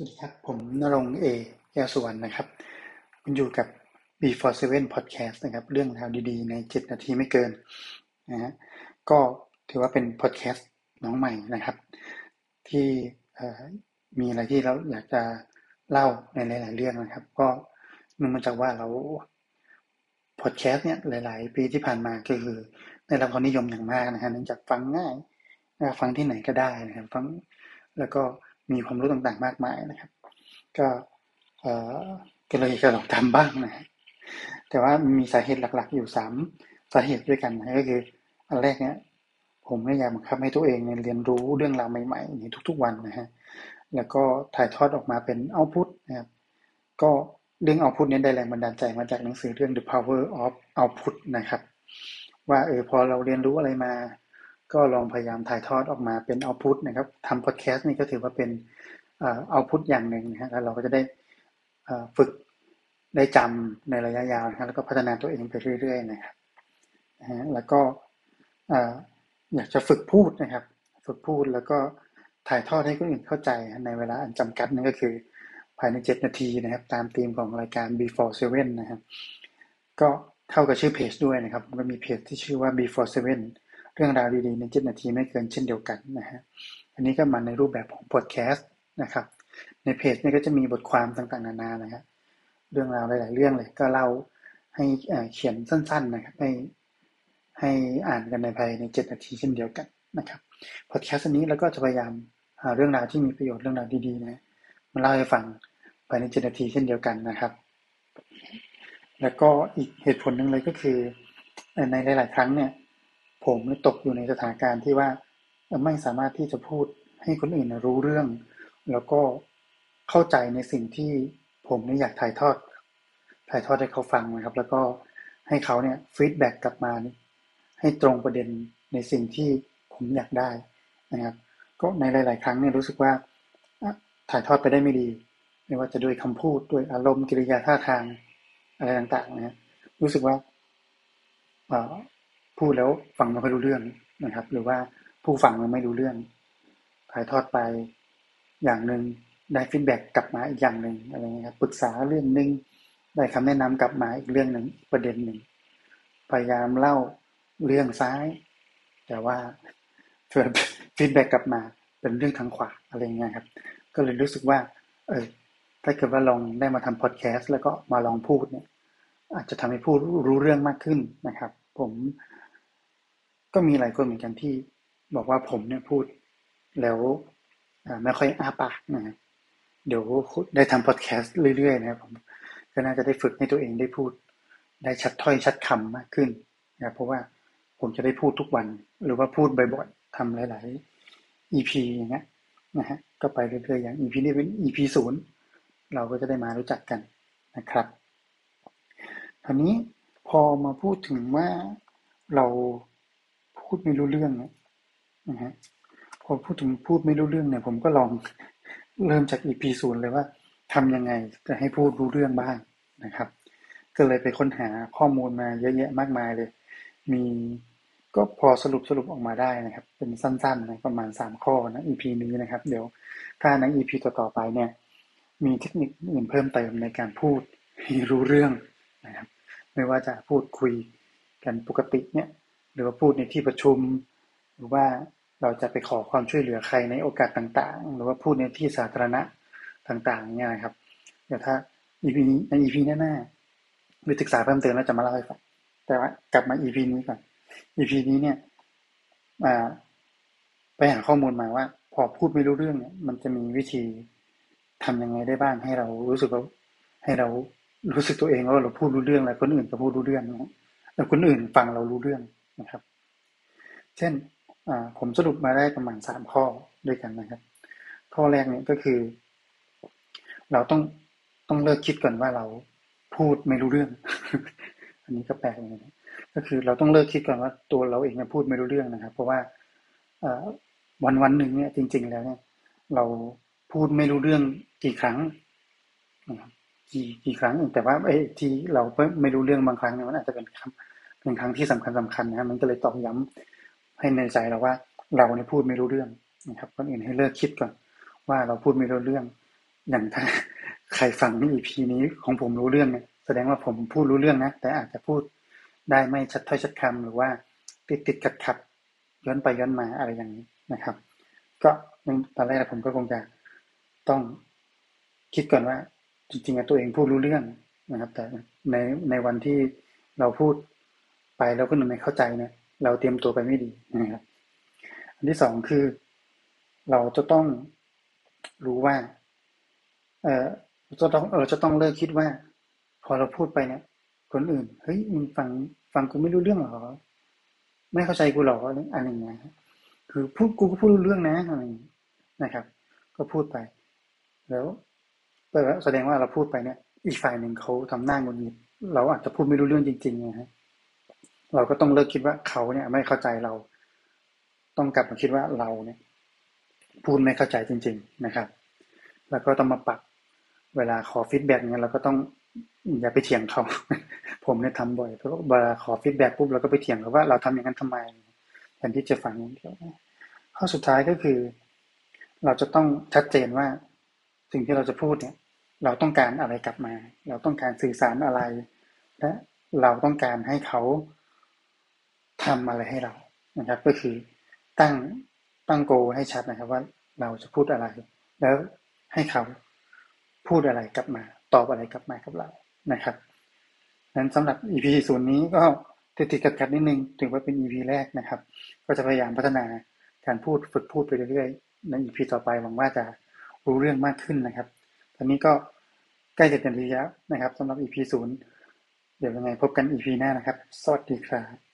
สวัสดีครับ ผมนรงเอแก้วสุวรรณนะครับ คุณอยู่กับ B47 Podcast นะครับ เรื่องราวดีๆ ใน 7 นาทีไม่เกินนะฮะก็ถือว่าเป็นพอดแคสต์น้องใหม่นะครับ ที่มีอะไรที่เราอยากจะเล่าในหลาย ๆ เรื่องนะครับ ก็นื่องมาจากว่าเราพอดแคสต์เนี่ยหลาย ๆ ปีที่ผ่านมาก็คือได้รับความนิยมอย่างมากนะฮะเนื่องจากฟังง่ายฟังที่ไหนก็ได้นะครับ ฟังแล้วก็ มีความรู้ต่างๆ มากมายนะครับ ก็เอ่อก็เลยจะลองทำบ้างนะแต่ว่ามีสาเหตุหลัก ๆ อยู่สามสาเหตุด้วยกันนะก็คืออันแรกเนี้ยผมพยายามบังคับให้ตัวเองเรียนรู้เรื่องราวใหม่ๆในทุก ๆ วันนะฮะแล้วก็ถ่ายทอดออกมาเป็นเอาพุทนะครับก็เรื่องเอาพุทนี้ได้แรงบันดาลใจมาจากหนังสือเรื่อง The Power of Output นะครับ ว่าเออพอเราเรียนรู้อะไรมา ก็ลองพยายามถ่ายทอดออกมาเป็นเอาพุทนะครับทำพอดแคสต์นี่ก็ถือว่าเป็นเอาพุทอย่างหนึ่งนะฮะแล้วเราก็จะได้ฝึกได้จำในระยะยาวนะแล้วก็พัฒนาตัวเองไปเรื่อย ๆ นะครับแล้วก็อยากจะฝึกพูดนะครับ ฝึกพูดแล้วก็ถ่ายทอดให้คนอื่นเข้าใจในเวลาอันจำกัดนั่นก็คือภายใน 7 นาทีนะครับ ตามธีมของรายการ before seven นะครับ ก็เข้ากับชื่อเพจด้วยนะครับมันมีเพจที่ชื่อว่า before seven เรื่องราวดีๆในเจ็ดนาทีไม่เกินเช่นเดียวกันนะฮะ อันนี้ก็มาในรูปแบบของพอดแคสต์นะครับ ในเพจนี้ก็จะมีบทความต่างๆ นานานะครับเรื่องราวหลาย ๆ เรื่องเลย ก็เล่าให้เขียนสั้น ๆ นะครับ ให้ให้อ่านกันในภายในเจ็ดนาทีเช่นเดียวกันนะครับพอดแคสต์นี้แล้วก็จะพยายามหาเรื่องราวที่มีประโยชน์เรื่องราวดีๆนะมาเล่าให้ฟังภายในเจ็ดนาทีเช่นเดียวกันนะครับ แล้วก็อีกเหตุผลหนึ่งเลยก็คือในหลาย ๆ ครั้งเนี่ย ผมตกอยู่ในสถานการณ์ที่ว่าไม่สามารถที่จะพูดให้คนอื่นรู้เรื่อง แล้วก็เข้าใจในสิ่งที่ผมนี่อยากถ่ายทอด ถ่ายทอดให้เขาฟังนะครับ แล้วก็ให้เขาเนี่ยฟีดแบ็กกลับมาให้ตรงประเด็นในสิ่งที่ผมอยากได้นะครับ ก็ในหลาย ๆ ครั้งเนี่ยรู้สึกว่าถ่ายทอดไปได้ไม่ดี ไม่ว่าจะด้วยคำพูดด้วยอารมณ์กิริยาท่าทางอะไรต่าง ๆ นะรู้สึกว่า พูดแล้วฟังไม่ค่อยรู้เรื่องนะครับ หรือว่าผู้ฟังมันไม่รู้เรื่องถ่ายทอดไปอย่างหนึ่งได้ฟีดแบ็กกลับมาอีกอย่างหนึ่งอะไรเงี้ยครับปรึกษาเรื่องหนึ่งได้คำแนะนำกลับมาอีกเรื่องหนึ่งประเด็นหนึ่งพยายามเล่าเรื่องซ้าย แต่ว่าเกิด feedback กลับมาเป็นเรื่องทางขวาอะไรเงี้ยครับ ก็เลยรู้สึกว่า เออถ้าเกิดว่าลองได้มาทำพอดแคสต์แล้วก็มาลองพูดเนี่ย อาจจะทำให้พูดรู้เรื่องมากขึ้นนะครับ ผม ก็มีหลายคนเหมือนกันที่บอกว่าผมเนี่ยพูดแล้วไม่ค่อยอ้าปากนะเดี๋ยวได้ทำพอดแคสต์เรื่อยๆนะครับผมก็น่าจะได้ฝึกให้ตัวเองได้พูด ได้ชัดถ้อยชัดคำมากขึ้นนะเพราะว่าผมจะได้พูดทุกวัน หรือว่าพูดบ่อยๆทำหลาย ๆ EP อย่างเงี้ยนะฮะก็ไปเรื่อยๆอย่าง EP นี้เป็น EP ศูนย์เราก็จะได้มารู้จักกันนะครับคราวนี้พอมาพูดถึงว่าเรา พูดไม่รู้เรื่องนะฮะพอพูดถึงพูดไม่รู้เรื่องเนี่ย ผมก็ลองเริ่มจาก EP ศูนย์เลยว่าทำยังไงจะให้พูดรู้เรื่องบ้างนะครับ ก็เลยไปค้นหาข้อมูลมาเยอะแยะมากมายเลย มีก็พอสรุปสรุปออกมาได้นะครับ เป็นสั้นๆนะประมาณสามข้อนะ EP นี้นะครับ เดี๋ยวถ้าใน EP ต่อๆไปเนี่ย มีเทคนิคอื่นเพิ่มเติมในการพูดให้รู้เรื่องนะครับ ไม่ว่าจะพูดคุยกันปกติเนี่ย รือว่าพูดในที่ประชุม หรือว่าเราจะไปขอความช่วยเหลือใครในโอกาสต่าง ๆ หรือว่าพูดในที่สาธารณะต่างๆเนี่ยครับ เดี๋ยวถ้า EP ใน EP หน้าๆไปศึกษาเพิ่มเติมแล้วจะมาเล่าให้ฟังแต่ว่ากลับมา EP นี้ก่อน EP นี้เนี่ยไปหาข้อมูลมาว่า พอพูดไม่รู้เรื่องเนี่ย มันจะมีวิธีทํำยังไงได้บ้างให้เรารู้สึกว่าให้เรารู้สึกตัวเองว่าเราพูดรู้เรื่องแล้วคนอื่นก็พูดรู้เรื่องนะแล้วคนอื่นฟังเรารู้เรื่อง นะครับ เช่นผมสรุปมาได้ประมาณสามข้อด้วยกันนะครับ ข้อแรกเนี่ยก็คือ เราต้องต้องเลิกคิดก่อนว่าเราพูดไม่รู้เรื่อง อันนี้ก็แปลกเลยนะก็คือเราต้องเลิกคิดก่อนว่าตัวเราเองเนี่ยพูดไม่รู้เรื่องนะครับ เพราะว่าวันวันหนึ่งเนี่ยจริง ๆ แล้วเนี่ยเราพูดไม่รู้เรื่องกี่ครั้งกี่กี่ครั้งแต่ว่าไอ้ที่เราไม่รู้เรื่องบางครั้งเนี่ยมันอาจจะเป็นคำ เป็นครั้งที่สำคัญสำคัญนะมันก็เลยตอกย้ำให้ในใจเราว่า เราเนี่ยพูดไม่รู้เรื่องนะครับคนอื่นให้เลิกคิดก่อน ว่าเราพูดไม่รู้เรื่อง อย่างถ้าใครฟัง EP นี้ของผมรู้เรื่องเนี่ยแสดงว่าผมพูดรู้เรื่องนะแต่อาจจะพูดได้ไม่ชัดถ้อยชัดคำหรือว่าติดติดขัดขัดย้อนไปย้อนมาอะไรอย่างนี้นะครับ ก็ตอนแรกผมก็คงจะต้องคิดก่อนว่า จริงๆตัวเองพูดรู้เรื่องนะครับ แต่ในในวันที่เราพูด ไปแล้วคนอื่นไม่เข้าใจเนี่ย เราเตรียมตัวไปไม่ดีนะครับ อันที่สองคือ เราจะต้องรู้ว่า เออจะต้องเออจะต้องเลิกคิดว่า พอเราพูดไปเนี่ย คนอื่นเฮ้ยมึงฟังฟังกูไม่รู้เรื่องหรอไม่เข้าใจกูหรออะไรอย่างเงี้ยคือพูดกูก็พูดรู้เรื่องนะอะไรนะครับ ก็พูดไป แล้วแสดงว่าเราพูดไปเนี่ย อีกฝ่ายหนึ่งเขาทำหน้างุนงิดเราอาจจะพูดไม่รู้เรื่องจริงๆนะฮะ เราก็ต้องเลิกคิดว่าเขาเนี่ย ไม่เข้าใจเรา ต้องกลับมาคิดว่าเราเนี่ย พูดไม่เข้าใจจริง ๆนะครับ แล้วก็ต้องมาปรับเวลาขอฟีดแบ็กเนี่ยเราก็ต้องอย่าไปเถียงเขา ผมเนี่ยทำบ่อยเพราะเวลาขอฟีดแบ็กปุ๊บเราก็ไปเถียงเขาว่าเราทำอย่างนั้นทำไมแทนที่จะฟังอย่างเดียวข้อสุดท้ายก็คือ เราจะต้องชัดเจนว่า สิ่งที่เราจะพูดเนี่ย เราต้องการอะไรกลับมา เราต้องการสื่อสารอะไร และเราต้องการให้เขา ทำอะไรให้เรานะครับ ก็คือตั้งตั้งโกให้ชัดนะครับว่าเราจะพูดอะไร แล้วให้เขาพูดอะไรกลับมา ตอบอะไรกลับมากับเรานะครับนั้นสำหรับ EP ศูนย์นี้ก็ติดติดกัดกัดนิดนึงถือว่าเป็น EP แรกนะครับ ก็จะพยายามพัฒนาการพูดฝึกพูดไปเรื่อยๆใน EP ต่อไปหวังว่าจะรู้เรื่องมากขึ้นนะครับ ตอนนี้ก็ใกล้จะเต็มทีแล้วนะครับสำหรับ EP ศูนย์เดี๋ยวยังไงพบกัน EP หน้านะครับ สวัสดีครับ